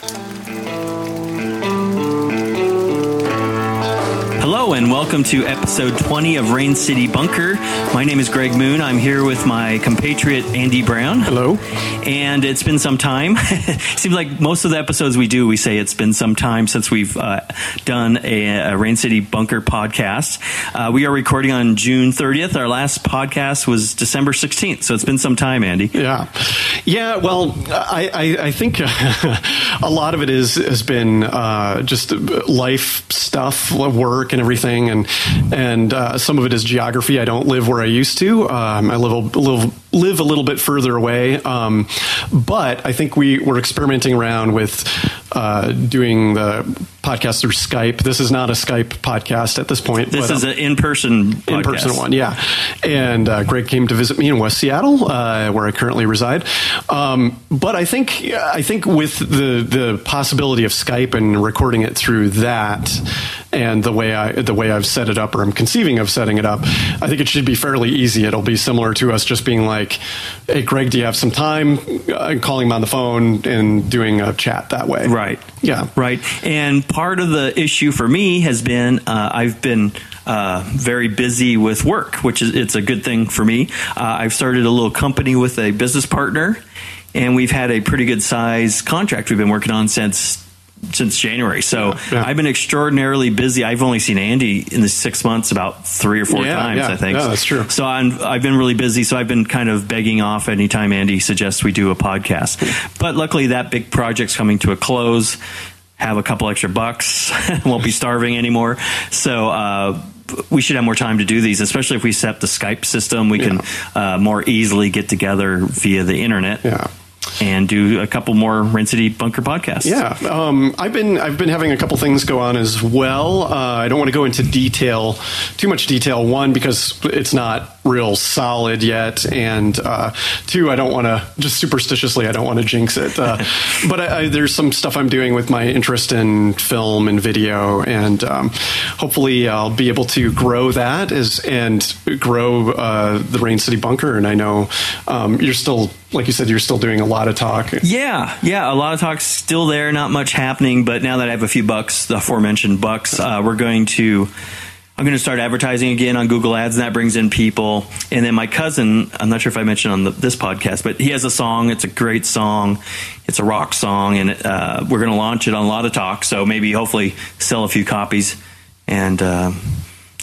Hello welcome to episode 20 of Rain City Bunker. My name is Greg Moon. I'm here with my compatriot Andy Brown. Hello. And it's been some time. Seems like most of the episodes we do, we say it's been some time since we've uh, done a, a, Rain City Bunker podcast. Uh, we are recording on June 30th. Our last podcast was December 16th, so it's been some time, Andy. Yeah, yeah. Well, I I, I think a lot of it is has been uh, just life stuff, work, and everything, and and uh, some of it is geography. I don't live where I used to. Um, I live a little live a little bit further away, um, but I think we were experimenting around with uh, doing the podcast through Skype. This is not a Skype podcast at this point. This but, is um, an in person in person one, yeah. And uh, Greg came to visit me in West Seattle, uh, where I currently reside. Um, but I think I think with the the possibility of Skype and recording it through that, and the way I the way I've set it up or I'm conceiving of setting it up, I think it should be fairly easy. It'll be similar to us just being like, "Hey, Greg, do you have some time?" Uh, calling him on the phone and doing a chat that way. Right. Yeah. Right. And part of the issue for me has been uh, I've been uh, very busy with work, which is it's a good thing for me. Uh, I've started a little company with a business partner, and we've had a pretty good size contract we've been working on since since January. So yeah, yeah. I've been extraordinarily busy. I've only seen Andy in the six months about three or four yeah, times, I think. Yeah, that's true. So i have been really busy. So I've been kind of begging off anytime Andy suggests we do a podcast. But luckily, that big project's coming to a close. Have a couple extra bucks. Won't be starving anymore. So, uh, we should have more time to do these, especially if we set up the Skype system. We can uh, more easily get together via the internet. Yeah and do a couple more Rain City Bunker podcasts. Yeah, um, I've been I've been having a couple things go on as well. Uh, I don't want to go into detail, too much detail. One because it's not real solid yet, and uh, two, I don't want to just superstitiously, I don't want to jinx it. Uh, but I, I, there's some stuff I'm doing with my interest in film and video, and um, hopefully I'll be able to grow that as and grow uh, the Rain City Bunker. And I know um, you're still, like you said, you're still doing a lot of talk. Yeah, yeah, a lot of talk still there, not much happening. But now that I have a few bucks, the aforementioned bucks, uh, we're going to I'm going to start advertising again on Google Ads, and that brings in people. And then my cousin, I'm not sure if I mentioned on the, this podcast, but he has a song. It's a great song. It's a rock song, and uh, we're going to launch it on a Lot of Talk. So maybe, hopefully, sell a few copies and uh,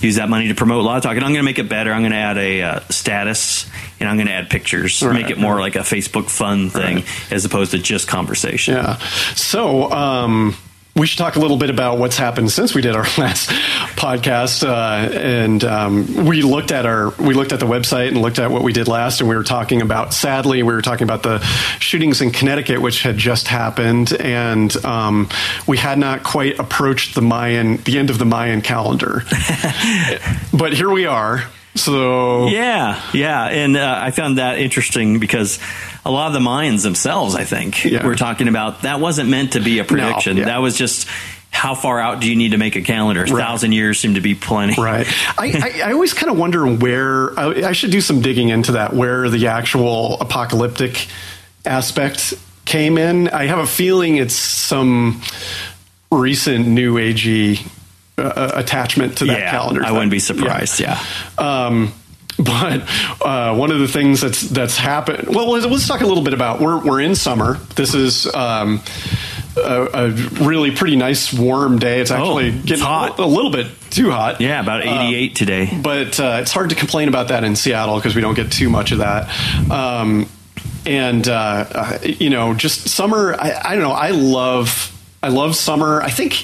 use that money to promote Lot Talk. And I'm going to make it better. I'm going to add a uh, status, and I'm going to add pictures, right, make it more like a Facebook fun thing right. as opposed to just conversation. Yeah. So. Um we should talk a little bit about what's happened since we did our last podcast. Uh, and um, we looked at our we looked at the website and looked at what we did last, and we were talking about. Sadly, we were talking about the shootings in Connecticut, which had just happened, and um, we had not quite approached the Mayan the end of the Mayan calendar. but here we are. So yeah, yeah, and uh, I found that interesting because a lot of the Mayans themselves, I think, yeah. we're talking about that wasn't meant to be a prediction. No, yeah. That was just how far out do you need to make a calendar? A right. thousand years seem to be plenty. Right. I, I, I always kind of wonder where I, I, should do some digging into that, where the actual apocalyptic aspect came in. I have a feeling it's some recent new agey uh, attachment to that yeah, calendar. I wouldn't be surprised. Yeah. yeah. Um, but uh, one of the things that's that's happened. Well, let's, let's, talk a little bit about we're we're in summer. This is. Um, a, a, really pretty nice warm day. It's actually oh, getting hot. A, little bit too hot. Yeah, about 88 uh, today. But uh, it's hard to complain about that in Seattle because we don't get too much of that. Um, and uh, uh, you know, just summer. I, I don't know. I love I love summer. I think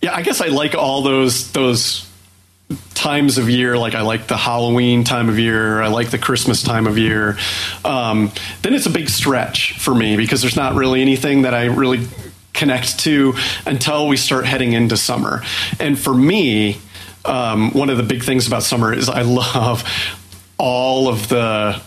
yeah, I guess I like all those those times of year. Like I like the Halloween time of year. I like the Christmas time of year. Um, then it's a big stretch for me because there's not really anything that I really connect to until we start heading into summer. And for me, um, one of the big things about summer is I love all of the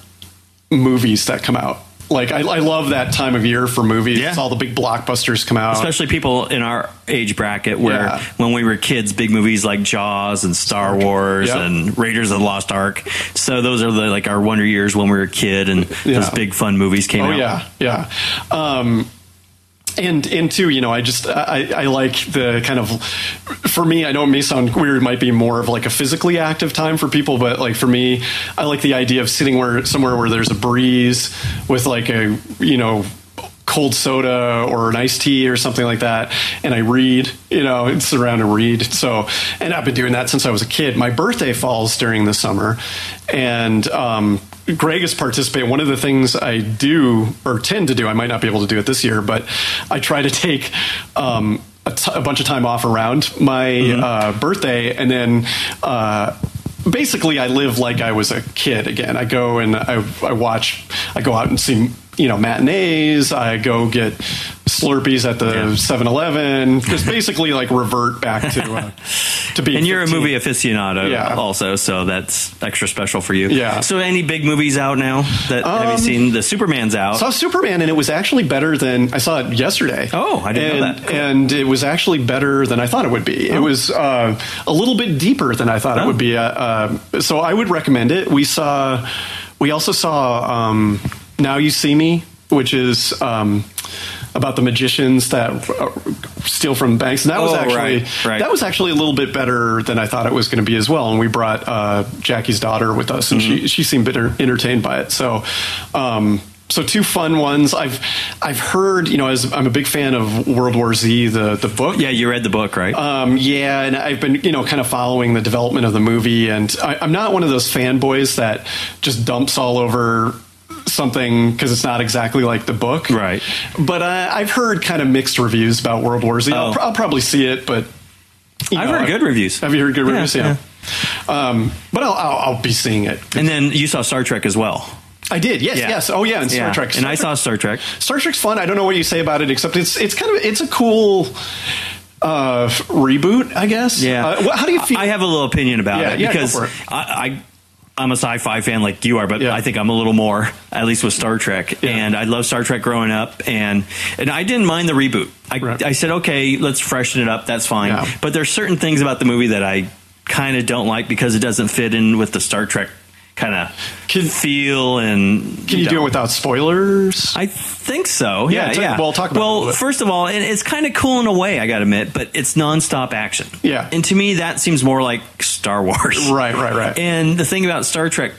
movies that come out like I, I, love that time of year for movies. Yeah. All the big blockbusters come out, especially people in our age bracket where yeah. when we were kids, big movies like Jaws and Star Wars yep. and Raiders of the Lost Ark. So those are the like our wonder years when we were a kid, and yeah. those big fun movies came oh, out. Yeah, yeah. Um, and and two, you know, I just I, I like the kind of for me. I know it may sound weird. It might be more of like a physically active time for people, but like for me, I like the idea of sitting where somewhere where there's a breeze with like a you know cold soda or an iced tea or something like that and i read you know and sit around and read so and i've been doing that since i was a kid my birthday falls during the summer and um, Greg has participated. One of the things I do or tend to do, I might not be able to do it this year, but I try to take um, a, t- a bunch of time off around my Mm-hmm. uh, birthday, and then. Uh, Basically, I live like I was a kid again. I go and I, I watch, I go out and see, you know, matinees. I go get Slurpees at the Yeah. 7 Eleven. Just basically like revert back to, uh, to being And you're a movie aficionado Yeah. also, so that's extra special for you. Yeah. So any big movies out now that have you Um, seen? The Superman's out. saw Superman and it was actually better than I saw it yesterday. Oh, I didn't know and, that. Cool. And it was actually better than I thought it would be. It was uh, a little bit deeper than I thought it Oh. would be. Uh, uh, so I would recommend it. We saw, we also saw um, Now You See Me, which is. Um, about the magicians that uh, steal from banks, and that was Oh, actually right, right. that was actually a little bit better than I thought it was going to be as well. And we brought uh, Jackie's daughter with us, and Mm-hmm. she she seemed bitter, entertained by it. So. Um, so two fun ones. I've I've heard you know as I'm a big fan of World War Z the the book. yeah, you read the book, right? Um, yeah, and I've been you know kind of following the development of the movie, and I, I'm not one of those fanboys that just dumps all over something because it's not exactly like the book. Right. But uh, I've heard kind of mixed reviews about World War Z. I'll, Oh. pr- I'll probably see it, but you I've know, heard good reviews. Have you heard good Yeah, reviews? Yeah. Um, but I'll, I'll I'll be seeing it. and then you saw Star Trek as well. I did. Yes. Yeah. Yes. Oh yeah. And Star Yeah. Trek. And I saw Star Trek. Star Trek's fun. I don't know what you say about it, except it's it's kind of it's a cool uh, reboot, I guess. Yeah. Uh, how do you feel? I have a little opinion about Yeah, it yeah, because it. I, I I'm a sci-fi fan like you are, but Yeah. I think I'm a little more, at least with Star Trek. Yeah. And I love Star Trek growing up, and and I didn't mind the reboot. I, Right. I said, okay, let's freshen it up. That's fine. Yeah. But there's certain things about the movie that I kind of don't like because it doesn't fit in with the Star Trek kind of feel and. Can you do it without spoilers? I think so. Yeah, Yeah, ta- yeah. well, talk about Well, first of all, and it's kind of cool in a way, I got to admit, but it's nonstop action. Yeah. and to me, that seems more like Star Wars. Right, right, right. And the thing about Star Trek,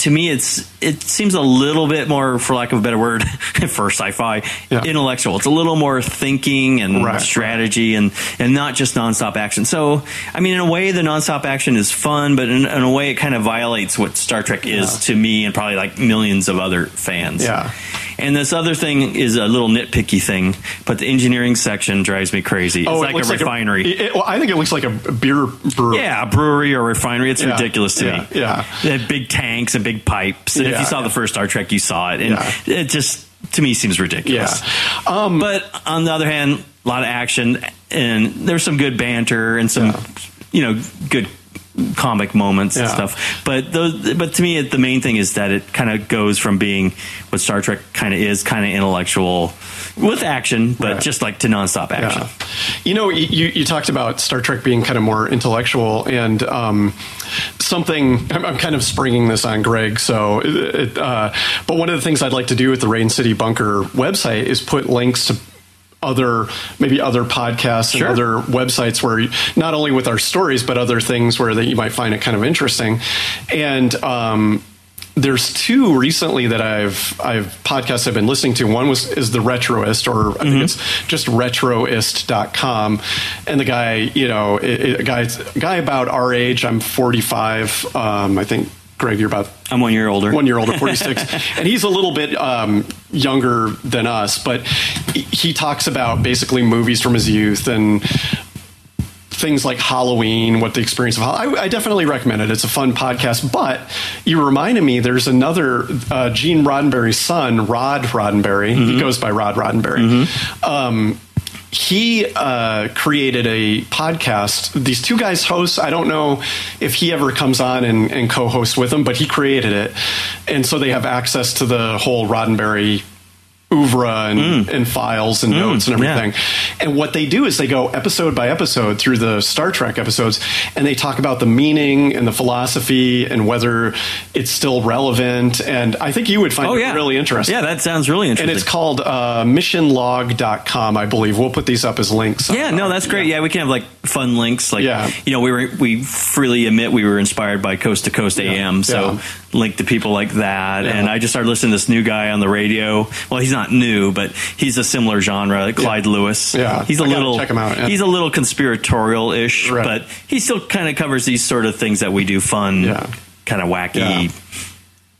to me, it's it seems a little bit more, for lack of a better word, for sci-fi, Yeah. intellectual. It's a little more thinking and Right, strategy, and and not just nonstop action. So, I mean, in a way, the nonstop action is fun, but in, in a way, it kind of violates what Star Trek is Yeah. to me and probably like millions of other fans. Yeah. And this other thing is a little nitpicky thing, but the engineering section drives me crazy. It's Oh, it like a looks refinery. it- it- well, I think it looks like a beer brewery. yeah, a brewery or refinery. It's Yeah, ridiculous to yeah, me. yeah. They have big tanks and big pipes. And if you saw yeah. the first Star Trek, you saw it. And Yeah. it just, to me, seems ridiculous. Yeah. Um, But on the other hand, a lot of action and there's some good banter and some, Yeah. you know, good comic moments and stuff. But those, but to me, it, the main thing is that it kind of goes from being what Star Trek kind of is, kind of intellectual with action, but Right. just like to nonstop action. Yeah. You know, you, you talked about Star Trek being kind of more intellectual, and um, something I'm, I'm kind of springing this on Greg. So, it, uh, but one of the things I'd like to do with the Rain City Bunker website is put links to other maybe other podcasts and other websites where not only with our stories but other things where that you might find it kind of interesting and um, there's two recently that I've I've podcasts I've been listening to. One was is the Retroist, or I think it's just retroist.com. And the guy, you know, it, it- a guy a guy about our age. I'm 45. Um, I think Greg, you're about I'm one year older. one year older, 46. and he's a little bit um, younger than us, but he, talks about basically movies from his youth and things like Halloween, what the experience of Halloween. I, I definitely recommend it. It's a fun podcast. But you reminded me there's another uh, Gene Roddenberry's son, Rod Roddenberry. He goes by Rod Roddenberry. Um, he uh, created a podcast. These two guys host. I don't know if he ever comes on and, and co-hosts with them, but he created it, and so they have access to the whole Roddenberry oeuvre and, and files and notes and Mm. yeah. everything. And what they do is they go episode by episode through the Star Trek episodes, and they talk about the meaning and the philosophy and whether it's still relevant. And I think you would find Oh it yeah, really interesting. Yeah, that sounds really interesting. and it's called uh, missionlog.com, I believe. We'll put these up as links. Yeah, no, that's great. Yeah. we can have like fun links. Like, Yeah. you know, we were we freely admit we were inspired by Coast to Coast AM, so Yeah. link to people like that. Yeah. And I just started listening to this new guy on the radio. Well, he's not new, but he's a similar genre, like Clyde Lewis. Yeah. he's a I little check him out, yeah. he's a little conspiratorial ish, Right. but he still kind of covers these sort of things that we do, fun, Yeah. kind of wacky. Yeah.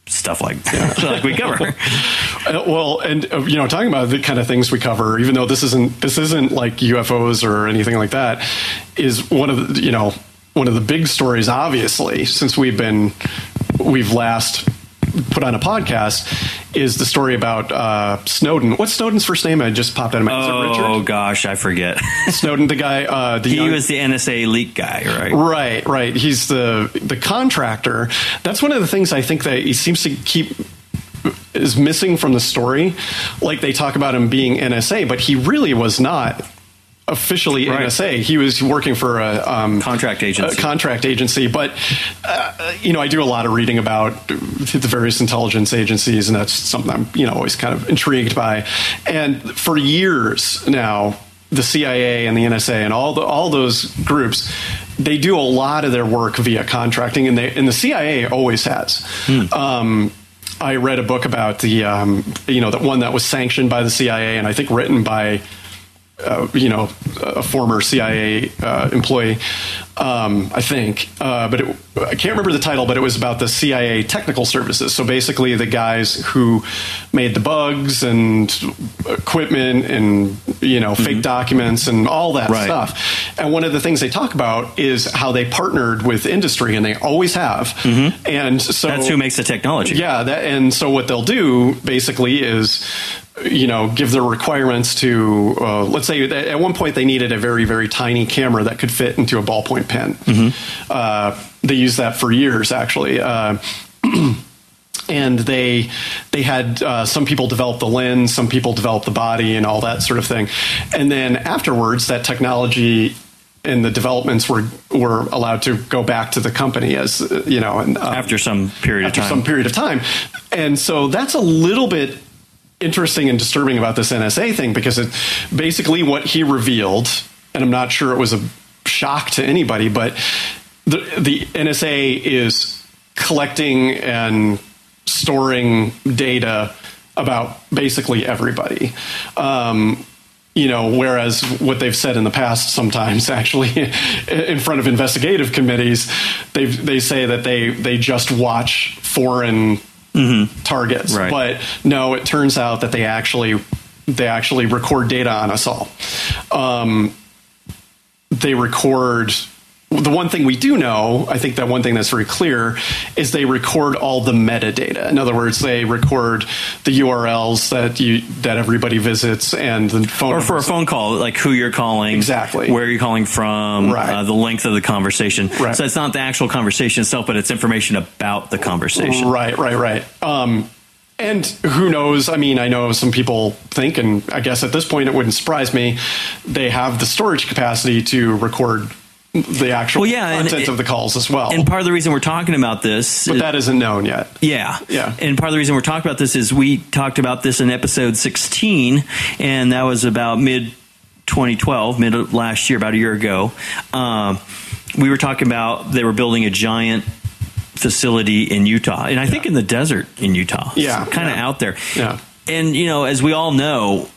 Stuff like like we cover. Uh, well, and uh, you know, talking about the kind of things we cover, even though this isn't this isn't like UFOs or anything like that, is one of the you know one of the big stories. Obviously, since we've been we've last put on a podcast, is the story about uh, Snowden. What's Snowden's first name? I just popped out of my. It Oh gosh, I forget. Snowden, the guy. Uh, the he young- was the NSA leak guy, right? Right, right. He's the the contractor. That's one of the things I think that he seems to keep is missing from the story. Like they talk about him being NSA, but he really was not officially Right. NSA. He was working for a um, Contract agency. a contract agency. But uh, you know, I do a lot of reading about the various intelligence agencies, and that's something I'm you know always kind of intrigued by. And for years now, the CIA and the NSA and all the all those groups. They do a lot of their work via contracting, and they and the CIA always has. Um, I read a book about the um, you know the one that was sanctioned by the CIA, and I think written by uh, you know, a former CIA uh, employee, um, I think. Uh, but it, I can't remember the title, but it was about the CIA technical services. So basically, the guys who made the bugs and equipment and you know fake documents and all that Right. stuff. And one of the things they talk about is how they partnered with industry, and they always have. And so That's who makes the technology. yeah, that, and so what they'll do basically is, you know, give their requirements to, uh, let's say at one point they needed a very, very tiny camera that could fit into a ballpoint pen. Uh, they used that for years, actually. Uh, and they they had uh, some people develop the lens, some people develop the body, and all that sort of thing. And then afterwards, that technology and the developments were were allowed to go back to the company as you know, and, um, After some period after of time. some period of time. And so that's a little bit interesting and disturbing about this NSA thing because it basically what he revealed, and I'm not sure it was a shock to anybody, but the the NSA is collecting and storing data about basically everybody. Um, you know, whereas what they've said in the past, sometimes actually in front of investigative committees, they they say that they they just watch foreign targets, Right. but no, it turns out that they actually they actually record data on us all. Um, they record the one thing we do know, I think that one thing that's very clear is they record all the metadata. In other words, they record the URLs that you that everybody visits and the phone or for a phone call, like who you're calling, Exactly. where you're calling from, Right. uh, the length of the conversation. Right. So it's not the actual conversation itself, but it's information about the conversation. Right, right, right. Um, and who knows? I mean, I know some people think, and I guess at this point it wouldn't surprise me, they have the storage capacity to record the actual Well, yeah, content it- of the calls as well. And part of the reason we're talking about this, but that isn't known yet. yeah, Yeah. And part of the reason we're talking about this is we talked about this in episode 16, and that was about mid 2012, mid last year, about a year ago. Um, we were talking about they were building a giant facility in Utah, and I think in the desert in Utah. Yeah, kind of yeah. out there. Yeah. And you know, as we all know,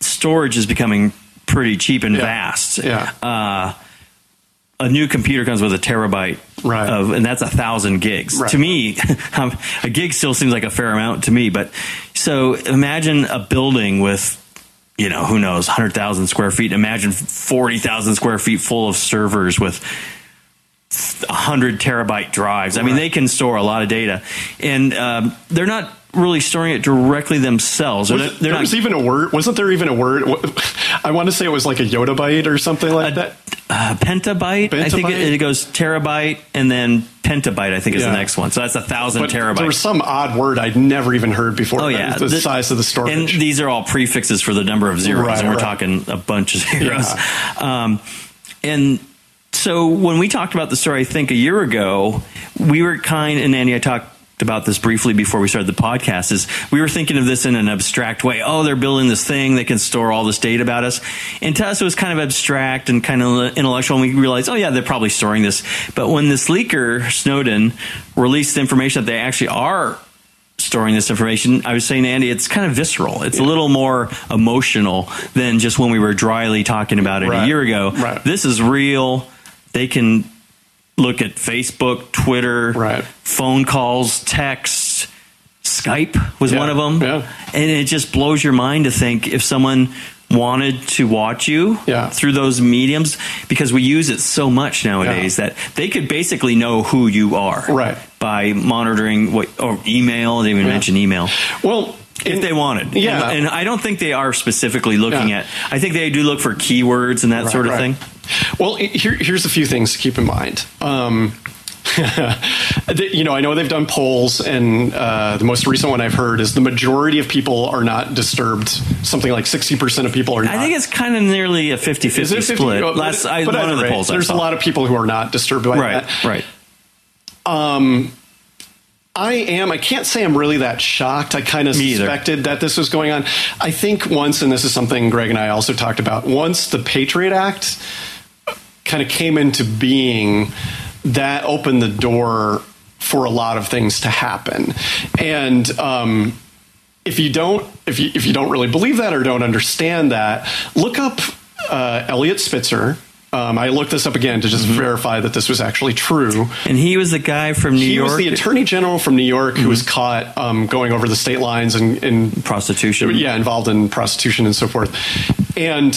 storage is becoming pretty cheap and Yeah. vast. Yeah. Uh, a new computer comes with a terabyte Right. of, and that's a thousand gigs. Right. To me, a gig still seems like a fair amount to me. But so imagine a building with, you know, who knows, hundred thousand square feet. Imagine forty thousand square feet full of servers with hundred terabyte drives. I mean, they can store a lot of data, and um, they're not really storing it directly themselves. They're, Was it- there not was even a word. Wasn't there even a word? I want to say it was like a yottabyte or something like that. uh, pentabyte. I think it, it goes terabyte and then pentabyte. I think is Yeah. the next one. So that's a thousand But terabytes. there was some odd word I'd never even heard before. Oh yeah, was the, size of the storage. And these are all prefixes for the number of zeros, Right, and we're right. talking a bunch of zeros. Um, and so when we talked about the story, I think a year ago, we were kind and Andy, I talked about this briefly before we started the podcast. Is we were thinking of this in an abstract way. Oh, they're building this thing that can store all this data about us. And to us, it was kind of abstract and kind of intellectual. And we realized, oh yeah, they're probably storing this. But when this leaker Snowden released the information that they actually are storing this information, I was saying Andy, it's kind of visceral. It's a little more emotional than just when we were dryly talking about it a year ago. Right. This is real. They can look at Facebook, Twitter, Right. phone calls, texts. Skype was Yeah. one of them. Yeah. And it just blows your mind to think if someone wanted to watch you Yeah. through those mediums because we use it so much nowadays that they could basically know who you are Right. by monitoring what or email they even mention email well, if in- they wanted Yeah. and, and i don't think they are specifically looking Yeah. at i think they do look for keywords and that sort of Right. thing Well, here, here's a few things to keep in mind. Um, you know, I know they've done polls, and uh, the most recent one I've heard is the majority of people are not disturbed. Something like 60% of people are not. i think it's kind of nearly a 50-50 Is it 50? split But- last I, but one of the way, polls There's a lot of people who are not disturbed by right that. right Um, I am. I can't say I'm really that shocked. I kind of suspected that this was going on. I think once, and this is something Greg and I also talked about, once the Patriot Act kind of came into being, that opened the door for a lot of things to happen. And um, if you don't, if you if you don't really believe that or don't understand that, look up uh, Eliot Spitzer. Um, I looked this up again to just verify that this was actually true and he was the guy from new he york was the attorney general from New York who was caught um, going over the state lines and, and prostitution yeah, involved in prostitution and so forth. And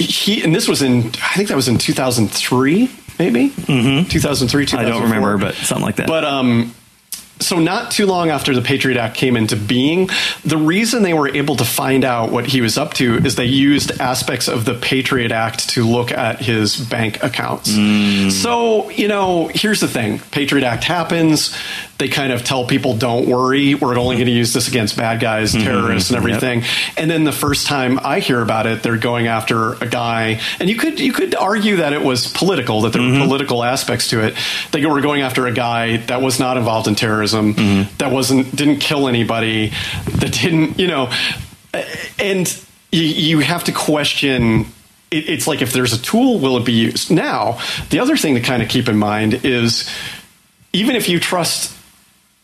he and this was in I think that was in 2003, maybe mm-hmm. 2003. 2004. i don't remember but something like that But um, so not too long after the Patriot Act came into being, the reason they were able to find out what he was up to is they used aspects of the Patriot Act to look at his bank accounts. Mm. So, you know, here's the thing. Patriot Act happens, they kind of tell people don't worry, we're only going to use this against bad guys, terrorists and Mm-hmm. Yep. everything. And then the first time I hear about it, they're going after a guy, and you could you could argue that it was political, that there Mm-hmm. were political aspects to it. They were going after a guy that was not involved in terrorism, Mm-hmm. that wasn't didn't kill anybody, that didn't you know, and you, you have to question. It's like if there's a tool, will it be used? Now, the other thing to kind of keep in mind is even if you trust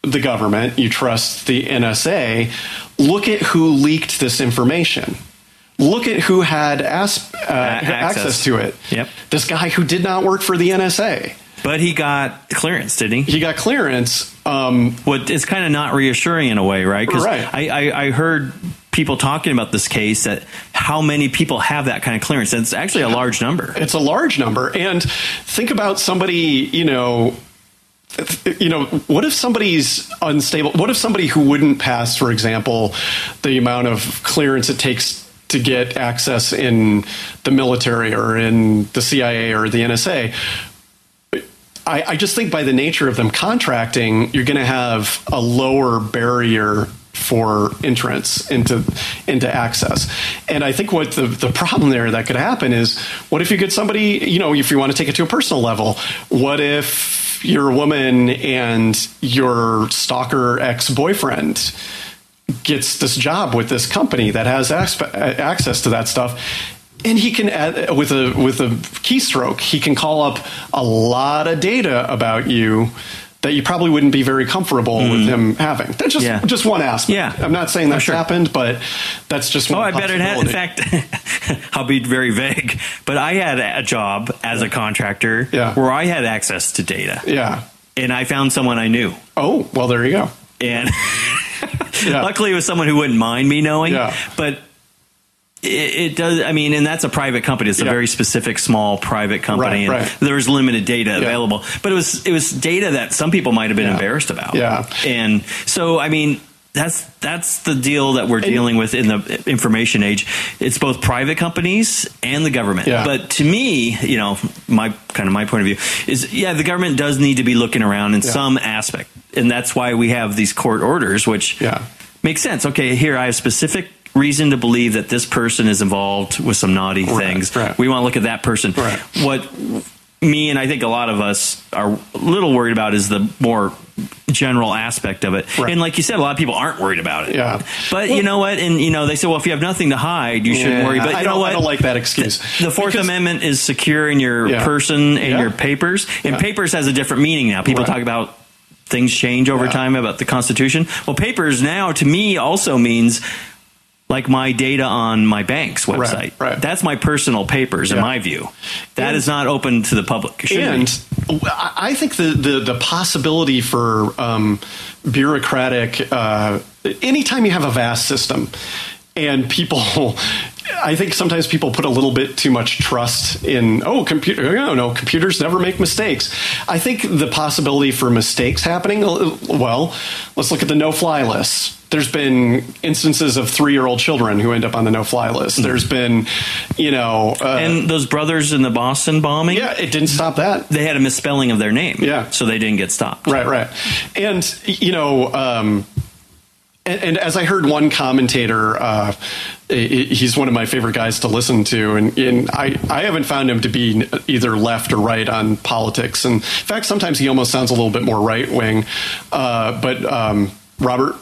the government, you trust the NSA, look at who leaked this information. Look at who had as, uh, access. access. to it. Yep. This guy who did not work for the NSA. but he got clearance didn't he He got clearance. Um, what is kind of not reassuring in a way, right? Because Right. I, I, I heard people talking about this case that how many people have that kind of clearance. And it's actually a large number. it's a large number. And think about somebody, you know, you know, what if somebody's unstable? What if somebody who wouldn't pass, for example, the amount of clearance it takes to get access in the military or in the CIA or the NSA? I, I just think by the nature of them contracting, you're going to have a lower barrier for entrance into into access. And I think what the, the problem there that could happen is what if you get somebody, you know, if you want to take it to a personal level, what if you're a woman and your stalker ex-boyfriend gets this job with this company that has access to that stuff and he can add with a with a keystroke he can call up a lot of data about you that you probably wouldn't be very comfortable with mm. him having that's just Yeah. just one aspect Yeah. i'm not saying Oh, that's sure. happened but that's just Oh, one I bet it had. In fact, I'll be very vague, but I had a job as a contractor Yeah. where I had access to data, yeah and I found someone I knew, oh well there you go and luckily it was someone who wouldn't mind me knowing. Yeah. But it, it does. I mean, and that's a private company. It's a very specific, small private company, Right, and right. there's limited data available. But it was it was data that some people might have been Yeah. embarrassed about. Yeah. and so I mean. that's that's the deal that we're dealing with in the information age. It's both private companies and the government. Yeah. But to me, you know, my kind of my point of view is yeah, the government does need to be looking around in Yeah. some aspect, and that's why we have these court orders, which Yeah. makes sense. Okay, here I have specific reason to believe that this person is involved with some naughty things. right. We want to look at that person. Right. What me and I think a lot of us are a little worried about is the more general aspect of it. Right. And like you said, a lot of people aren't worried about it. Yeah. But you know what? And you know, they say, well, if you have nothing to hide, you shouldn't worry. But you I know don't- what? I don't like that excuse. The Fourth Because- Amendment is securing your Yeah. person and Yeah. your papers. And papers has a different meaning now. People Right. talk about things change over time about the Constitution. Well, papers now to me also means like my data on my bank's website. right. That's my personal papers, in my view. That And- is not open to the public. Be. and I I think the, the, the possibility for um, bureaucratic, uh, anytime you have a vast system and people, I think sometimes people put a little bit too much trust in, oh, computer, no, no, computers never make mistakes. I think the possibility for mistakes happening, uh, well, let's look at the no fly list. There's been instances of three year old children who end up on the no fly list. There's been, you know, uh, and those brothers in the Boston bombing, yeah, it didn't stop that. they had a misspelling of their name. Yeah. So they didn't get stopped. Right, right. And, you know, um, and, and as I heard one commentator, uh, he's one of my favorite guys to listen to, and, and I, I haven't found him to be either left or right on politics. And in fact, sometimes he almost sounds a little bit more right wing. Uh, but um, Robert,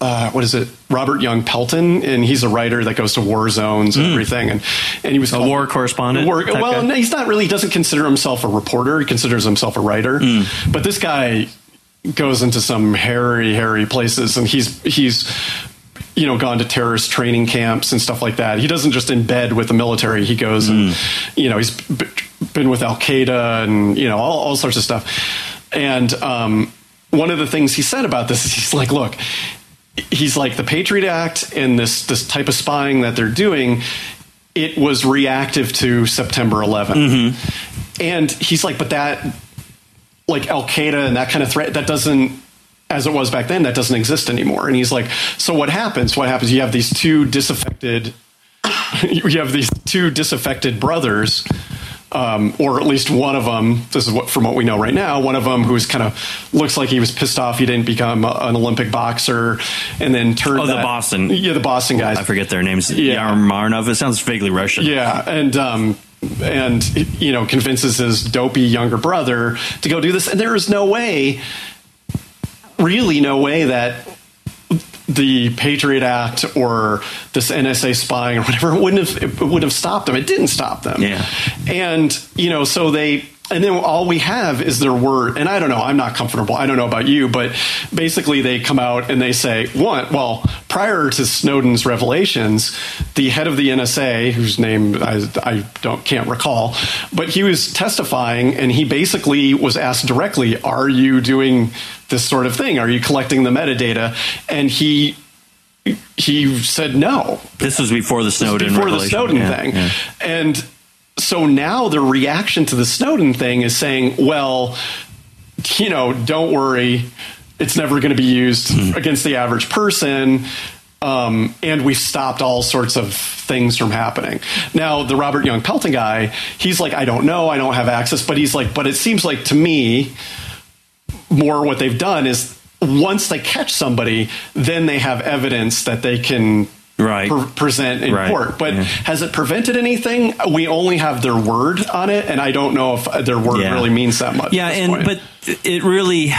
uh, what is it? Robert Young Pelton, and he's a writer that goes to war zones and everything. And and he was A war correspondent War, well, no, he's not really. He doesn't consider himself a reporter. He considers himself a writer. Hmm. But this guy goes into some hairy, hairy places, and he's he's you know gone to terrorist training camps and stuff like that. He doesn't just embed with the military. He goes and Hmm. you know he's b- been with Al Qaeda and you know all, all sorts of stuff. And um, one of the things he said about this is he's like, look. He's like the Patriot Act and this this type of spying that they're doing. It was reactive to September 11th, mm-hmm. and he's like, but that like Al Qaeda and that kind of threat that doesn't as it was back then that doesn't exist anymore. And he's like, so what happens? What happens? You have these two disaffected you have these two disaffected brothers. Um, or at least one of them. This is what from what we know right now. One of them who's kind of looks like he was pissed off he didn't become a, an Olympic boxer, and then turned. Oh, the Boston. Yeah, the Boston guys. I forget their names. Yeah. Yarmarnov. It sounds vaguely Russian. Yeah, and um, and you know convinces his dopey younger brother to go do this, and there is no way, really, no way that the Patriot Act or this NSA spying or whatever it wouldn't have it would have stopped them. It didn't stop them. Yeah. and you know, so they. And then all we have is their word. And I don't know, I'm not comfortable. I don't know about you, but basically they come out and they say, one, well, prior to Snowden's revelations, the head of the NSA, whose name I, I don't can't recall, but he was testifying and he basically was asked directly, Are you doing this sort of thing? Are you collecting the metadata? And he he said no This was before the Snowden. before the. Snowden Yeah, thing. yeah. And so now the reaction to the Snowden thing is saying, well, you know, don't worry, it's never going to be used Hmm. against the average person. Um, and we've stopped all sorts of things from happening. Now, the Robert Young Pelton guy, he's like, I don't know, I don't have access, but he's like, but it seems like to me, more what they've done is once they catch somebody, then they have evidence that they can Right. pre- present in Right. court. But Yeah. has it prevented anything? We only have their word on it, and I don't know if their word Yeah. really means that much. Yeah, and point. but it really,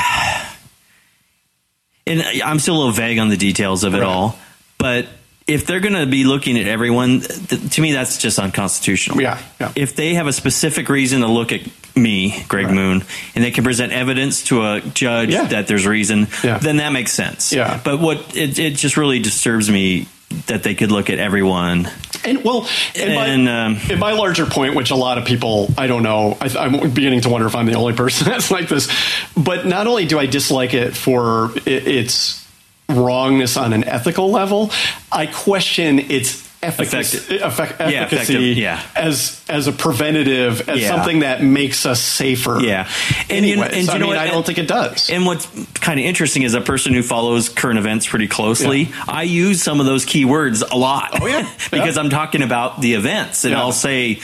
and I'm still a little vague on the details of it Right. all. But if they're going to be looking at everyone, th- to me, that's just unconstitutional. Yeah, yeah. If they have a specific reason to look at me, Greg Right. Moon, and they can present evidence to a judge Yeah. that there's reason, then that makes sense. Yeah. But what it, it just really disturbs me that they could look at everyone. And well, and, And, my, um, and my larger point, which a lot of people, I don't know, I, I'm beginning to wonder if I'm the only person that's like this. But not only do I dislike it for its wrongness on an ethical level, I question its efficacy, Effective. effect, Yeah, efficacy yeah. as as a preventative, as Yeah. something that makes us safer. Yeah. And you- and you I know mean, what? I don't think it does. And what's kind of interesting is a person who follows current events pretty closely. Yeah. I use some of those keywords a lot. Oh, yeah. because. I'm talking about the events, and. I'll say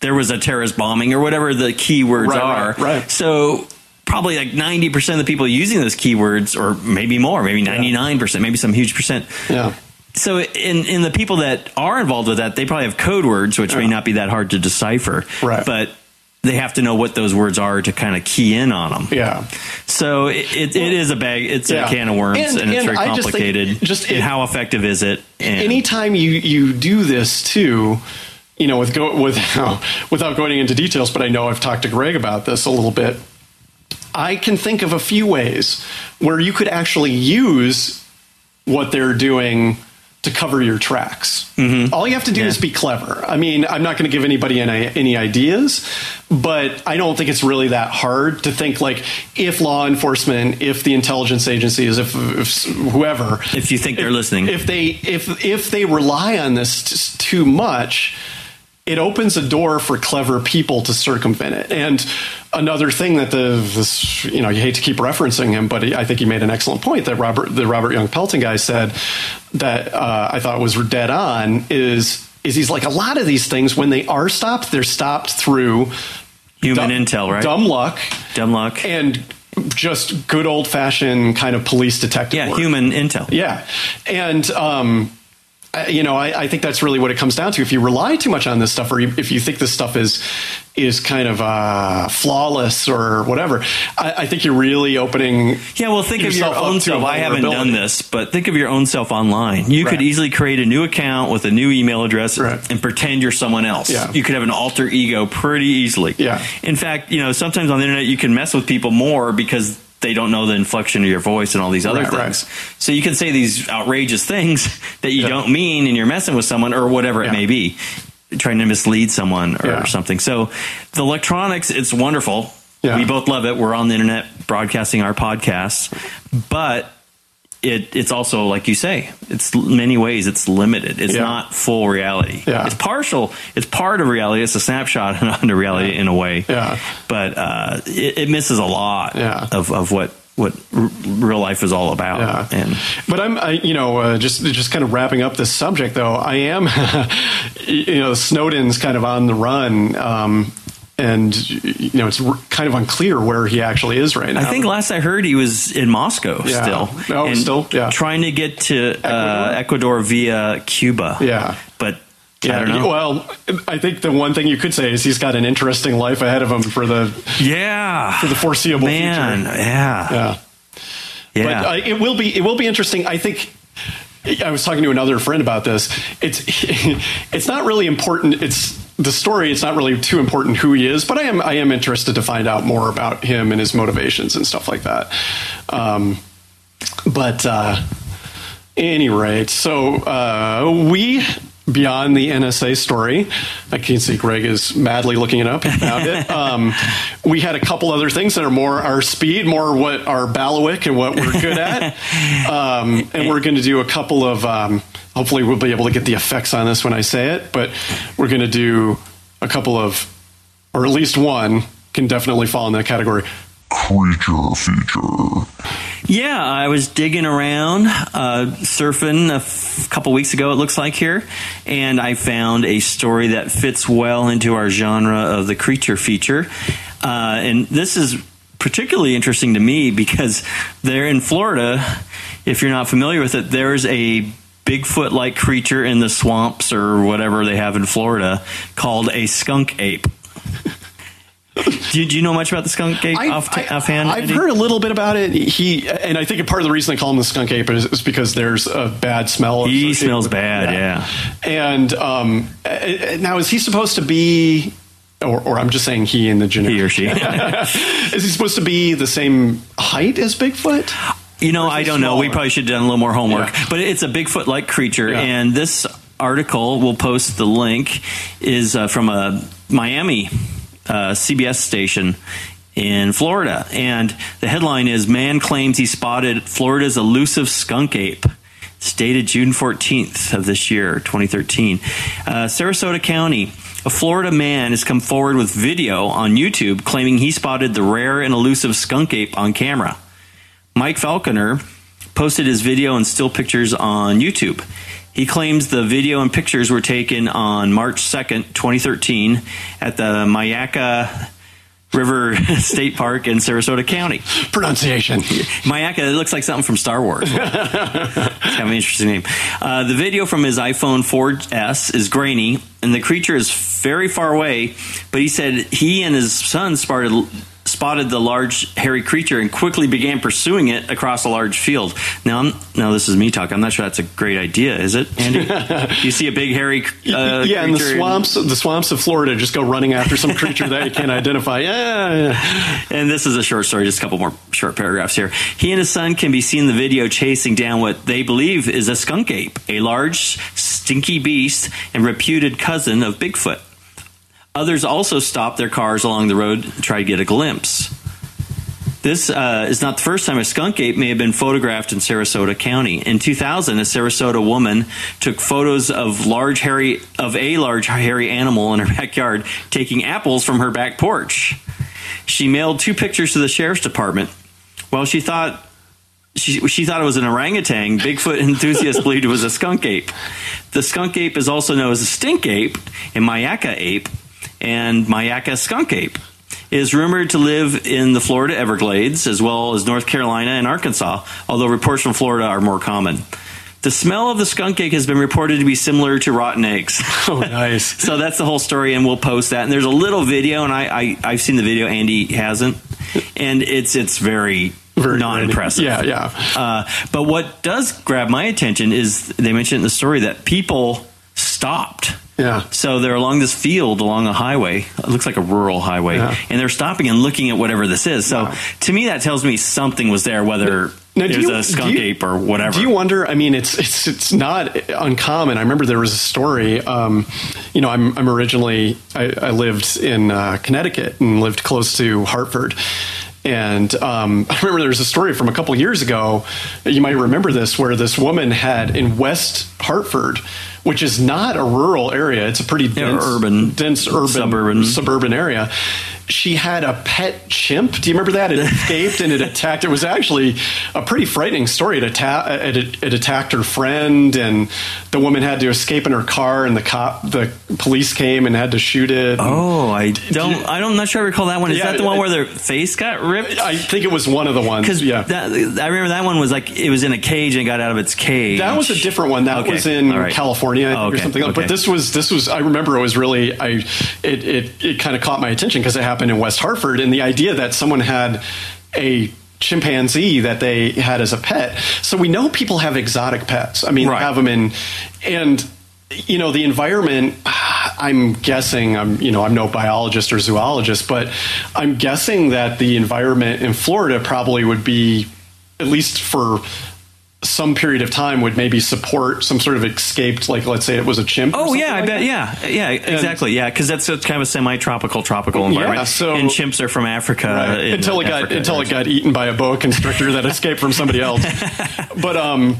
there was a terrorist bombing or whatever the keywords Right, are. right, right. So probably like 90% of the people using those keywords, or maybe more, maybe 99%, maybe some huge percent. yeah. So in in the people that are involved with that, they probably have code words, which may not be that hard to decipher. Right. But they have to know what those words are to kind of key in on them. Yeah. So it, it, it is a bag. It's Yeah. a can of worms, And- and, it's and very just complicated. just and it- how effective is it? And anytime you you do this too you know with go with without going into details but i know i've talked to greg about this a little bit i can think of a few ways where you could actually use what they're doing to cover your tracks. Mm-hmm. All you have to do Yeah. is be clever. I mean i'm not going to give anybody any, any ideas but i don't think it's really that hard to think like if law enforcement if the intelligence agencies if, if whoever. If you think they're listening, if they if if they rely on this t- too much it opens a door for clever people to circumvent it. And another thing that the this you know you hate to keep referencing him but i think he made an excellent point that robert the robert young pelton guy said that uh, i thought was dead on is is he's like a lot of these things when they are stopped they're stopped through human dumb- intel, right? dumb luck Dumb luck. and just good old fashioned kind of police detective yeah, work. human intel. Yeah, and um, you know, I, I think that's really what it comes down to. If you rely too much on this stuff, or if you think this stuff is is kind of uh, flawless or whatever, I, I think you're really opening. Yeah, well, think of your own self. I haven't done this, but think of your own self online. You Right. could easily create a new account with a new email address Right. and pretend you're someone else. Yeah. You could have an alter ego pretty easily. Yeah. In fact, you know, sometimes on the internet you can mess with people more because they don't know the inflection of your voice and all these other Right, right. things. So you can say these outrageous things that you Yeah. don't mean and you're messing with someone or whatever Yeah. it may be. Trying to mislead someone or Yeah. something. So the electronics, it's wonderful. We both love it. We're on the internet broadcasting our podcasts, but it it's also like you say, it's many ways it's limited. It's Yeah. not full reality. Yeah. It's partial. It's part of reality. It's a snapshot onto reality in a way. Yeah. But uh, it, it misses a lot Yeah. of of what what r- real life is all about. Yeah. And But I'm, I, you know, uh, just just kind of wrapping up this subject, though. I am, you know, Snowden's kind of on the run, um, and you know, it's kind of unclear where he actually is right now. I think last I heard he was in Moscow Yeah. still. Oh, and still? Yeah. Trying to get to uh, Ecuador via Cuba. Yeah. But Yeah, I well, I think the one thing you could say is he's got an interesting life ahead of him for the yeah. for the foreseeable Man, future. yeah. Yeah. Yeah. But uh, it will be it will be interesting. I think I was talking to another friend about this. It's it's not really important. It's the story. It's not really too important who he is, but I am I am interested to find out more about him and his motivations and stuff like that. Um, but uh, any rate, so uh, we beyond the NSA story. I can see Greg is madly looking it up. He found it. Um, we had a couple other things that are more our speed, more what our bailiwick and what we're good at. Um, and we're going to do a couple of. Um, hopefully, we'll be able to get the effects on this when I say it. But we're going to do a couple of, or at least one, can definitely fall in that category. creature feature. Yeah, I was digging around, uh, surfing a f- couple weeks ago, it looks like here, and I found a story that fits well into our genre of the creature feature. Uh, and this is particularly interesting to me because there in Florida, if you're not familiar with it, there's a Bigfoot like creature in the swamps or whatever they have in Florida called a skunk ape. do, you, do you know much about the skunk ape I- off, I- offhand? I've Eddie? heard a little bit about it. He and I think part of the reason they call him the skunk ape is, is because there's a bad smell. He smells bad, yeah. And um, uh, uh, now is he supposed to be, or, or I'm just saying he in the generic? He or she. is he supposed to be the same height as Bigfoot? You know, I don't know. We probably should have done a little more homework. Yeah. But it's a Bigfoot like creature. Yeah. And this article, we'll post the link, is uh, from a Miami uh, CBS station in Florida. And the headline is Man claims he spotted Florida's elusive skunk ape. It's dated June 14th of this year, 2013. Uh, Sarasota County, a Florida man has come forward with video on YouTube claiming he spotted the rare and elusive skunk ape on camera. Mike Falconer posted his video and still pictures on YouTube. He claims the video and pictures were taken on March 2nd, 2013, at the Myakka River State Park in Sarasota County. Pronunciation. Myakka, it looks like something from Star Wars. it's kind of an interesting name. Uh, the video from his iPhone 4S is grainy, and the creature is very far away, but he said he and his son spotted spotted the large hairy creature and quickly began pursuing it across a large field. Now, I'm, now this is me talking. I'm not sure that's a great idea, is it, Andy? you see a big hairy uh, yeah, in the swamps, the swamps of Florida, just go running after some creature that you can't identify. Yeah, yeah. And this is a short story, just a couple more short paragraphs here. He and his son can be seen in the video chasing down what they believe is a skunk ape, a large, stinky beast and reputed cousin of Bigfoot. Others also stopped their cars along the road to try to get a glimpse. This uh, is not the first time a skunk ape may have been photographed in Sarasota County. In 2000, a Sarasota woman took photos of large hairy of a large hairy animal in her backyard taking apples from her back porch. She mailed two pictures to the sheriff's department. While she thought she, she thought it was an orangutan, Bigfoot enthusiasts believed it was a skunk ape. The skunk ape is also known as a stink ape and Myakka ape and Myakka skunk ape. is rumored to live in the Florida Everglades as well as North Carolina and Arkansas, although reports from Florida are more common. The smell of the skunk ape has been reported to be similar to rotten eggs. Oh, nice. so that's the whole story, and we'll post that. And there's a little video, and I, I I've seen the video. Andy hasn't, and it's it's very, Very non-impressive. Yeah, yeah. Uh, but what does grab my attention is they mentioned in the story that people stopped. Yeah. So they're along this field along a highway. It looks like a rural highway, Yeah. and they're stopping and looking at whatever this is. So Wow. to me, that tells me something was there, whether Now, it was you- a skunk you- ape or whatever. Do you wonder? I mean, it's it's it's not uncommon. I remember there was a story. Um, you know, I'm I'm originally I, I lived in uh, Connecticut and lived close to Hartford. And um, I remember there was a story from a couple years ago. You might remember this, where this woman had in West Hartford, which is not a rural area. It's a pretty dense, urban, dense urban suburban. suburban area. She had a pet chimp. Do you remember that? It escaped and it attacked. It was actually a pretty frightening story. It, atta- it, it attacked her friend, and the woman had to escape in her car. And the cop, the police came and had to shoot it. Oh, I don't. I don't. I'm not sure I recall that one. Is Yeah, that the one I- where their face got ripped? I think it was one of the ones. Because yeah, that, I remember that one was like it was in a cage and got out of its cage. That was a different one. That Okay, was in right. California, Oh, or something. like okay. But this was this was. I remember it was really. I it it, it kind of caught my attention because it happened in West Hartford, and the idea that someone had a chimpanzee that they had as a pet. So we know people have exotic pets. I mean, Right. have them in, and you know the environment. I'm guessing. I'm you know I'm no biologist or zoologist, but I'm guessing that the environment in Florida probably would be at least for some period of time would maybe support some sort of escaped like let's say it was a chimp Oh yeah, I like bet. that. Yeah, yeah, exactly. Yeah, because that's a, kind of a semi-tropical, tropical environment. Yeah, so- and chimps are from Africa Right. until it got Africa. until it got eaten by a boa constrictor that escaped from somebody else but um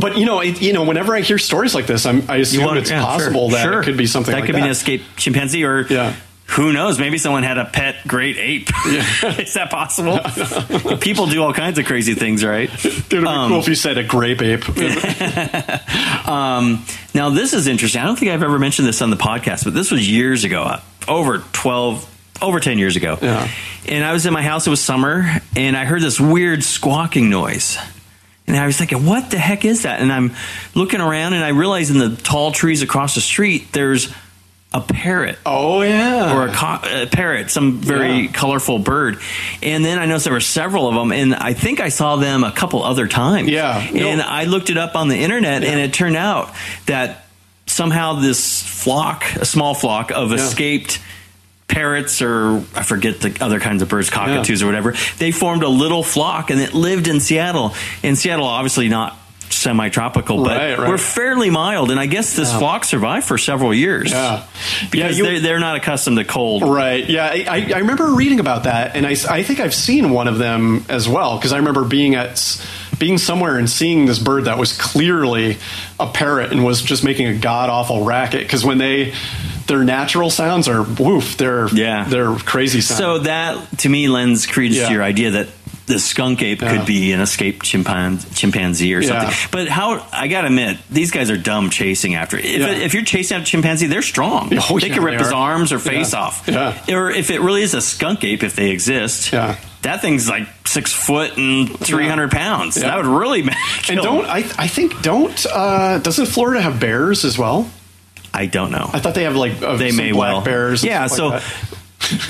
but you know it, you know whenever i hear stories like this I'm, i assume want- it's yeah, possible sure, that sure. it could be something that like could that be an escaped chimpanzee, or Yeah. Who knows? Maybe someone had a pet great ape. Is that possible? People do all kinds of crazy things, right? it would be Um, cool if you said a grape ape Um, now, this is interesting. I don't think I've ever mentioned this on the podcast, but this was years ago, uh, over 12, over 10 years ago. Yeah. And I was in my house, it was summer, and I heard this weird squawking noise. And I was thinking, what the heck is that? And I'm looking around, and I realize in the tall trees across the street, there's a parrot oh yeah or a, co- a parrot, some very Yeah. colorful bird. And then I noticed there were several of them, and I think I saw them a couple other times. Yeah. No. And I looked it up on the internet, and it turned out that somehow this flock, a small flock of Yeah. escaped parrots or I forget the other kinds of birds, cockatoos or whatever, they formed a little flock and it lived in Seattle. In Seattle, obviously not semi-tropical, but Right, right. we're fairly mild, and I guess this flock survived for several years. Yeah. because Yeah, you- they're, they're not accustomed to cold. Right. Yeah. I, I I remember reading about that, and I think I've seen one of them as well because I remember being at being somewhere and seeing this bird that was clearly a parrot and was just making a god awful racket because when they their natural sounds are woof they're Yeah. they're crazy sounds. So that to me lends credence Yeah. to your idea that the skunk ape Yeah. could be an escaped chimpan- chimpanzee or something. Yeah. But how I gotta admit, these guys are dumb chasing after. If, Yeah. if you're chasing after chimpanzee, they're strong. Oh, they can rip they his arms or face off. Or if it really is a skunk ape, if they exist, Yeah. that thing's like six foot and three hundred pounds. That would really ma- and don't. I, I think don't uh, doesn't Florida have bears as well? I don't know. I thought they have like uh, they may black well bears. Yeah, so. like.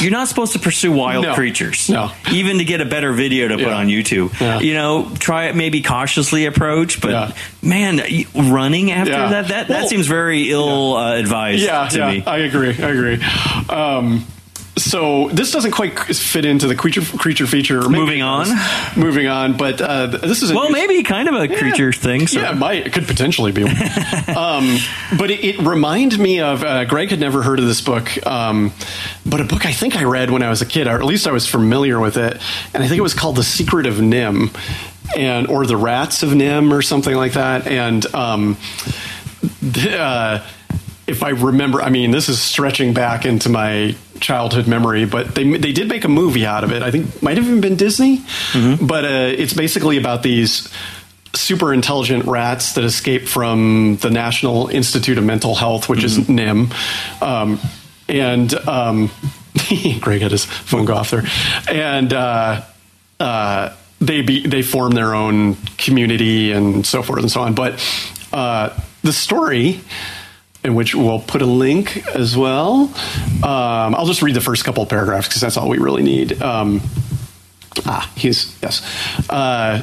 You're not supposed to pursue wild No. creatures. No. Even to get a better video to put Yeah. on YouTube. Yeah. You know, try it maybe cautiously approach, but Yeah. man, running after that, that, Well- that seems very ill uh, advised yeah, to yeah, me. I agree. I agree. Um, so this doesn't quite fit into the creature creature feature. Moving on? moving on. But uh, this is a well, new- maybe kind of a creature thing. So. Yeah, it might. It could potentially be. one. um, but it, it reminded me of uh, Greg had never heard of this book, um, but a book I think I read when I was a kid, or at least I was familiar with it, and I think it was called The Secret of NIMH, and or The Rats of NIMH, or something like that. And um, the, uh, if I remember, I mean, this is stretching back into my childhood memory, but they they did make a movie out of it. I think might have even been Disney, but uh, it's basically about these super intelligent rats that escape from the National Institute of Mental Health, which is NIMH, um, and um, Greg had his phone go off there, and. Uh, uh, they be, they form their own community and so forth and so on. But uh, the story, in which we'll put a link as well, um, I'll just read the first couple of paragraphs because that's all we really need. Um, ah, he's yes. Uh,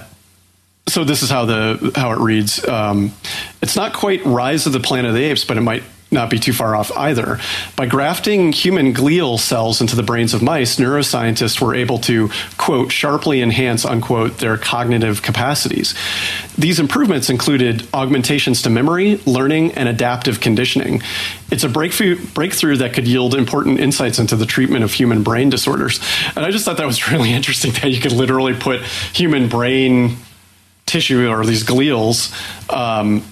so this is how the how it reads. Um, it's not quite Rise of the Planet of the Apes, but it might not be too far off either. By grafting human glial cells into the brains of mice, neuroscientists were able to quote sharply enhance unquote their cognitive capacities. These improvements included augmentations to memory, learning, and adaptive conditioning. It's a breakthrough breakthrough that could yield important insights into the treatment of human brain disorders. And I just thought that was really interesting that you could literally put human brain tissue or these glials um,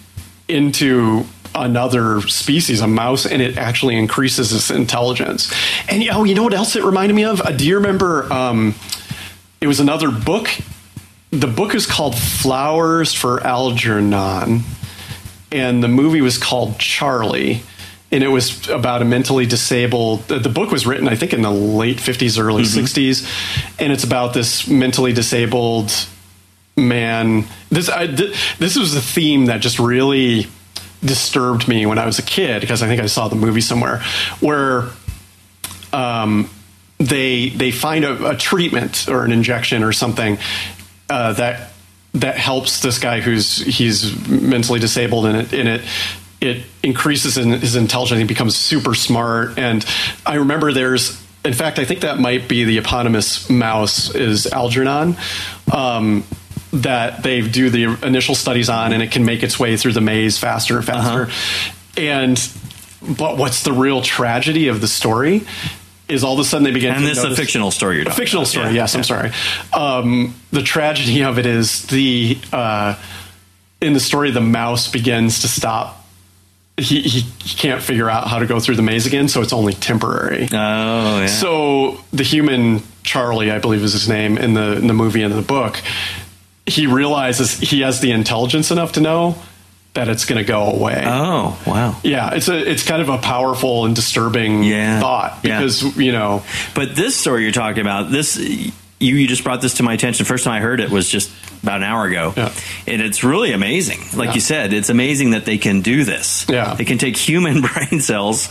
into another species, a mouse, and it actually increases its intelligence. And oh, you know what else it reminded me of? Uh, do you remember? Um, it was another book. The book is called Flowers for Algernon, and the movie was called Charlie. And it was about a mentally disabled. The book was written, I think, in the late 50s, early 60s. And it's about this mentally disabled man this I, th- this was a theme that just really disturbed me when I was a kid because I think I saw the movie somewhere where um, they they find a, a treatment or an injection or something uh, that that helps this guy who's he's mentally disabled and it and it. It increases in his intelligence he becomes super smart and I remember there's in fact I think that might be the eponymous mouse is Algernon. Um, that they do the initial studies on and it can make its way through the maze faster and faster and but what's the real tragedy of the story is all of a sudden they begin And to this is a fictional story you're a fictional about. story. Yeah. Yes, I'm sorry. Um, the tragedy of it is the uh, in the story the mouse begins to stop. He, he he can't figure out how to go through the maze again, so it's only temporary. Oh, yeah. So the human Charlie, I believe is his name in the in the movie and in the book, he realizes he has the intelligence enough to know that it's going to go away. oh, wow. yeah, it's a it's kind of a powerful and disturbing Yeah. thought Yeah. because you know But this story you're talking about, this you you just brought this to my attention. First time I heard it was just about an hour ago, Yeah. and it's really amazing. Like Yeah. you said, it's amazing that they can do this. Yeah. they can take human brain cells,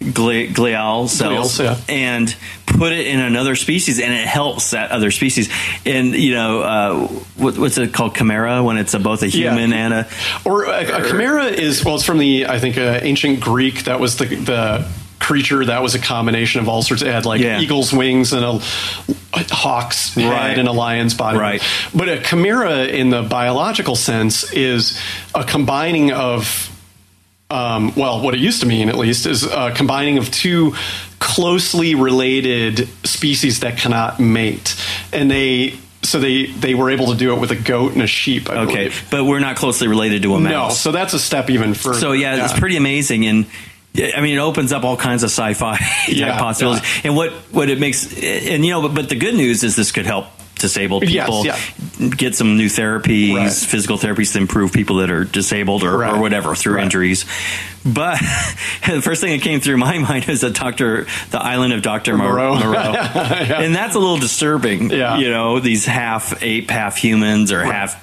gli- glial cells, Glials, yeah. and put it in another species, and it helps that other species. And you know, uh, what, what's it called, chimera, when it's a, both a Yeah. human and a Or a, a chimera is well, it's from the I think uh, ancient Greek. That was the the creature that was a combination of all sorts. It had like Yeah. eagle's wings and a, a hawk's head Right. and a lion's body. Right. But a chimera, in the biological sense, is a combining of um, well, what it used to mean at least is a combining of two closely related species that cannot mate, and they so they they were able to do it with a goat and a sheep. I Okay, believe. but we're not closely related to a No, mouse. so that's a step even further. So yeah, it's pretty amazing, and I mean, it opens up all kinds of sci-fi type Yeah, possibilities. yeah. And what what it makes, and you know, but, but the good news is this could help disabled Yes, people yeah. get some new therapies, Right. physical therapies to improve people that are disabled or, Right. or whatever through Right. injuries. But the first thing that came through my mind is the Doctor, the Island of Doctor Moreau. Moreau, and that's a little disturbing. Yeah. You know, these half ape, half humans, or half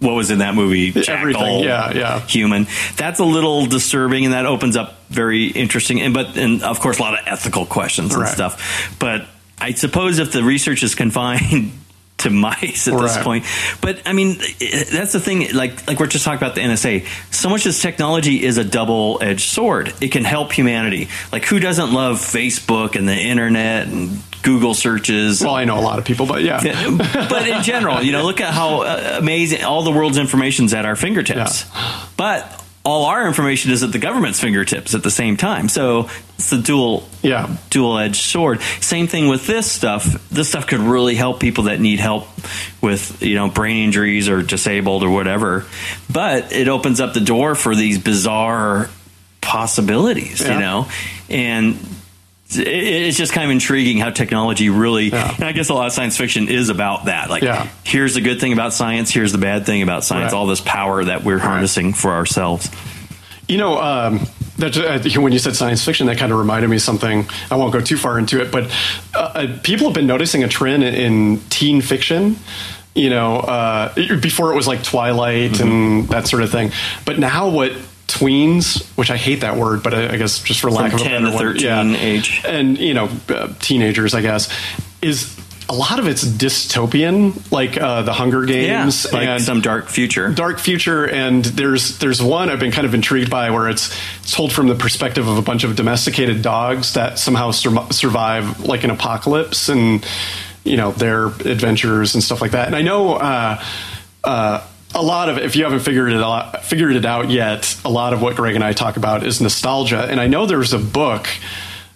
what was in that movie? Jackal, Everything, yeah, yeah. Human. That's a little disturbing, and that opens up very interesting, and but and of course a lot of ethical questions and Right. stuff. But I suppose if the research is confined to mice at this point, but I mean that's the thing. Like like we're just talking about the NSA. So much of this technology is a double edged sword. It can help humanity. Like who doesn't love Facebook and the internet and Google searches? Well, I know a lot of people, but yeah. but in general, you know, look at how uh, amazing all the world's information's at our fingertips. But all our information is at the government's fingertips at the same time. So it's the dual Yeah. dual edged sword. Same thing with this stuff. This stuff could really help people that need help with, you know, brain injuries or disabled or whatever. But it opens up the door for these bizarre possibilities, Yeah. you know? And it's just kind of intriguing how technology really Yeah. and i guess a lot of science fiction is about that like Yeah. here's the good thing about science here's the bad thing about science Right. all this power that we're harnessing for ourselves You know, um, that uh, when you said science fiction, that kind of reminded me of something. I won't go too far into it, but uh, uh, people have been noticing a trend in teen fiction. You know, uh, before it was like Twilight Mm-hmm. and that sort of thing, but now what tweens, which I hate that word, but I, I guess just for lack From of a better word, 13 age. and you know, uh, teenagers, I guess, is a lot of it's dystopian, like uh, the Hunger Games like and some dark future. dark future and there's there's one i've been kind of intrigued by where it's it's told from the perspective of a bunch of domesticated dogs that somehow sur- survive like an apocalypse and you know their adventures and stuff like that. And i know uh, uh, a lot of if you haven't figured it out figured it out yet a lot of what greg and i talk about is nostalgia and i know there's a book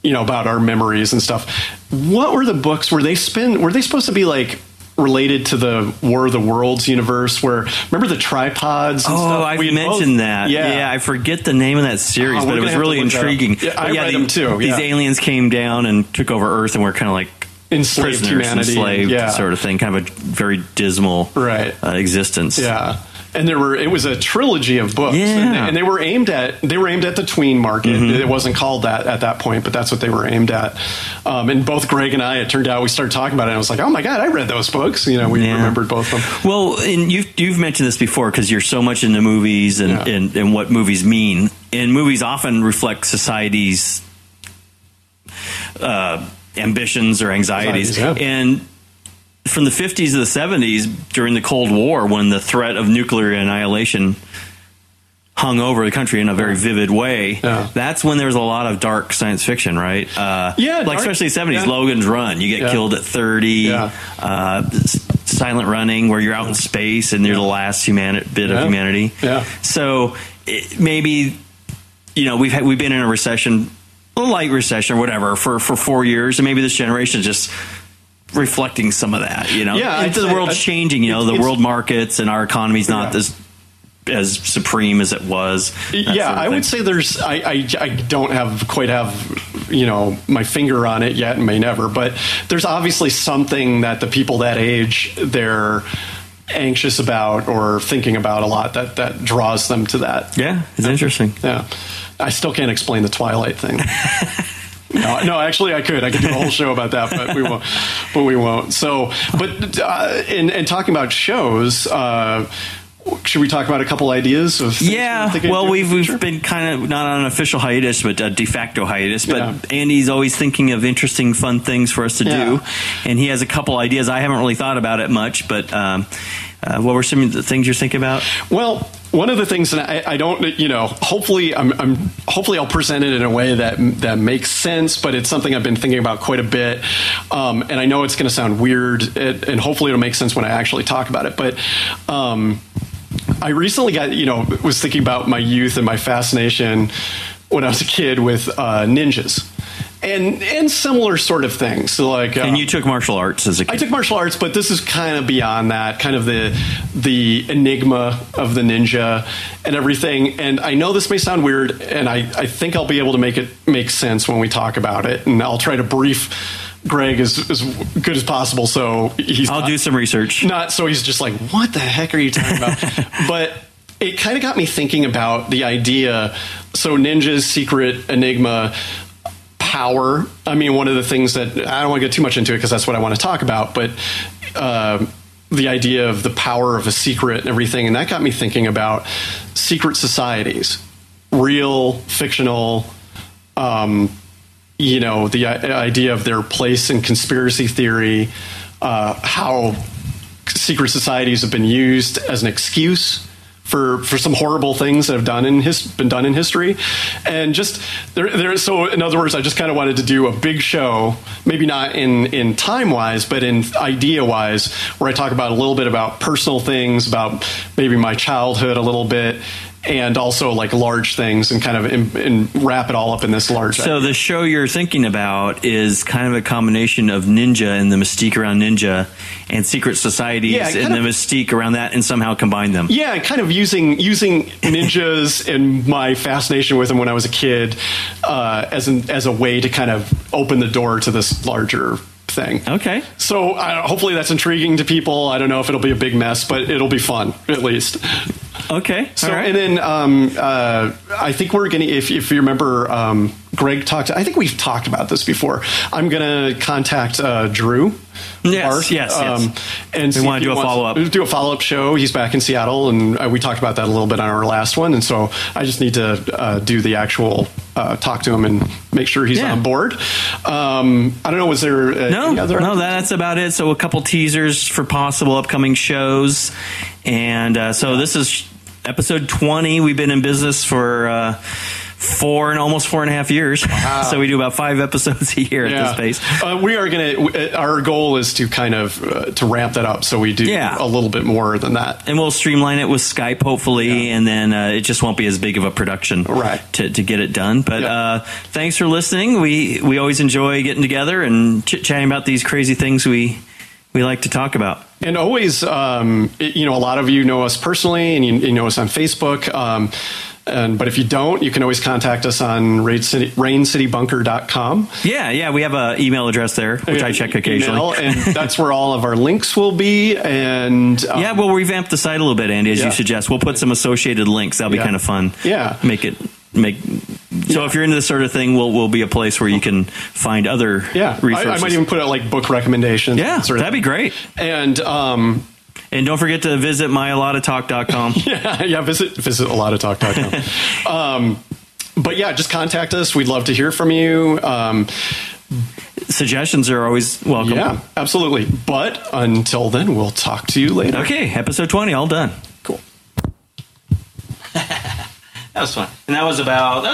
you know about our memories and stuff what were the books were they spin were they supposed to be like related to the war of the worlds universe where remember the tripods and Oh, stuff I We mentioned both- that. yeah Yeah. I forget the name of that series, Oh, but it was really to look that up. intriguing. Yeah, I But read the- them too, These aliens came down and took over Earth, and we're kind of like Enslaved prisoners, humanity, enslaved, yeah. sort of thing. Kind of a very dismal Right. uh, existence. yeah and there were it was a trilogy of books Yeah. Mm-hmm. and, they, and they were aimed at they were aimed at the tween market it wasn't called that at that point but that's what they were aimed at um, and both greg and i it turned out we started talking about it and i was like oh my god i read those books you know we Yeah. remembered both of them Well, and you've you've mentioned this before because you're so much into movies and, Yeah. and and what movies mean, and movies often reflect society's uh, ambitions or anxieties, yeah. and. From the 50s to the 70s, during the Cold War, when the threat of nuclear annihilation hung over the country in a very vivid way, Yeah. that's when there was a lot of dark science fiction, right? Uh, Yeah, like dark- especially 70s, yeah. Logan's Run. You get Yeah. killed at 30. Yeah. Uh, silent running, where you're out in space and you're the last humani- bit of humanity. Yeah. So it, maybe you know we've had, we've been in a recession, a light recession or whatever, for for four years, and maybe this generation is just reflecting some of that. You know, Yeah, the world's I'd- changing. You know, the world markets and our economy's not Yeah. as as supreme as it was. yeah, sort of I would say there's. I, I I don't have quite have you know my finger on it yet, and may never. But there's obviously something that the people that age they're anxious about or thinking about a lot that that draws them to that. Yeah, it's interesting. Yeah, I still can't explain the Twilight thing. No, no, actually, I could. I could do a whole show about that, but we won't. But we won't. So, but uh, in, in talking about shows, uh, should we talk about a couple ideas of? Yeah, well, we've doing in the we've been kind of not on an official hiatus, but a de facto hiatus. But Yeah. Andy's always thinking of interesting, fun things for us to Yeah. do, and he has a couple ideas. I haven't really thought about it much, but um, uh, what were some of the things you're thinking about? Well, one of the things that I, I don't, you know, hopefully, I'm, I'm, hopefully, I'll present it in a way that that makes sense. But it's something I've been thinking about quite a bit, um, and I know it's going to sound weird, it, and hopefully, it'll make sense when I actually talk about it. But um, I recently got, you know, was thinking about my youth and my fascination when I was a kid with uh, ninjas. And and similar sort of things. So like, And um, you took martial arts as a I kid. I took martial arts, but this is kind of beyond that, kind of the the enigma of the ninja and everything. And I know this may sound weird, and I, I think I'll be able to make it make sense when we talk about it. And I'll try to brief Greg as, as good as possible, so he's I'll not, do some research. not so he's just like, what the heck are you talking about? but it kind of got me thinking about the idea. So ninja's secret enigma power. I mean, one of the things that I don't want to get too much into it because that's what I want to talk about, but uh, the idea of the power of a secret and everything, and that got me thinking about secret societies, real, fictional. Um, you know, the idea of their place in conspiracy theory, uh, how secret societies have been used as an excuse for for some horrible things that have done in his been done in history, and just there there. So in other words, I just kind of wanted to do a big show, maybe not in in time wise, but in idea wise, where I talk about a little bit about personal things, about maybe my childhood a little bit. And also like large things, and kind of in, in wrap it all up in this large. So the show you're thinking about is kind of a combination of ninja and the mystique around ninja and secret societies Yeah, and kind the mystique around that and somehow combine them. Yeah, kind of using using ninjas and my fascination with them when I was a kid uh, as an, as a way to kind of open the door to this larger thing. Okay. So uh, hopefully that's intriguing to people. I don't know if it'll be a big mess, but it'll be fun at least. Okay. So right. and then um, uh, I think we're gonna if if you remember um, Greg talked. I think we've talked about this before. I'm gonna contact uh, Drew. Yes, Barth, yes, yes. and We wanna do a follow-up. Do a follow up show. He's back in Seattle, and uh, we talked about that a little bit on our last one. And so I just need to uh, do the actual uh, talk to him and make sure he's Yeah. on board. Um, I don't know. Was there uh, No, any other no, that's about it. So a couple teasers for possible upcoming shows, and uh, so this is episode twenty. We've been in business for uh, four and almost four and a half years. so we do about five episodes a year at this pace. Uh, we are going to. Our goal is to kind of uh, to ramp that up, so we do Yeah. a little bit more than that. And we'll streamline it with Skype, hopefully, and then uh, it just won't be as big of a production Right. to, to get it done. But Yeah. uh, thanks for listening. We we always enjoy getting together and chit chatting about these crazy things we we like to talk about. And always, um, you know, a lot of you know us personally, and you, you know us on Facebook. Um, and but if you don't, you can always contact us on Rain City, RainCityBunker.com. Yeah, yeah, we have an email address there, which I check occasionally. Email, and that's where all of our links will be. And um, Yeah, we'll revamp the site a little bit, Andy, as Yeah. you suggest. We'll put some associated links. That'll be Yeah. kind of fun. Yeah. make it make. So if you're into this sort of thing, we'll we'll be a place where you can find other yeah, I, resources. I might even put out like book recommendations. yeah, sort of that'd be great. And um, And don't forget to visit myalotatalk.com. yeah, yeah, visit visit a lot of talk.com. um, but yeah, just contact us. We'd love to hear from you. Um, Suggestions are always welcome. yeah, absolutely. But until then, we'll talk to you later. Okay, episode 20, all done. Cool. That was fun. And that was about that was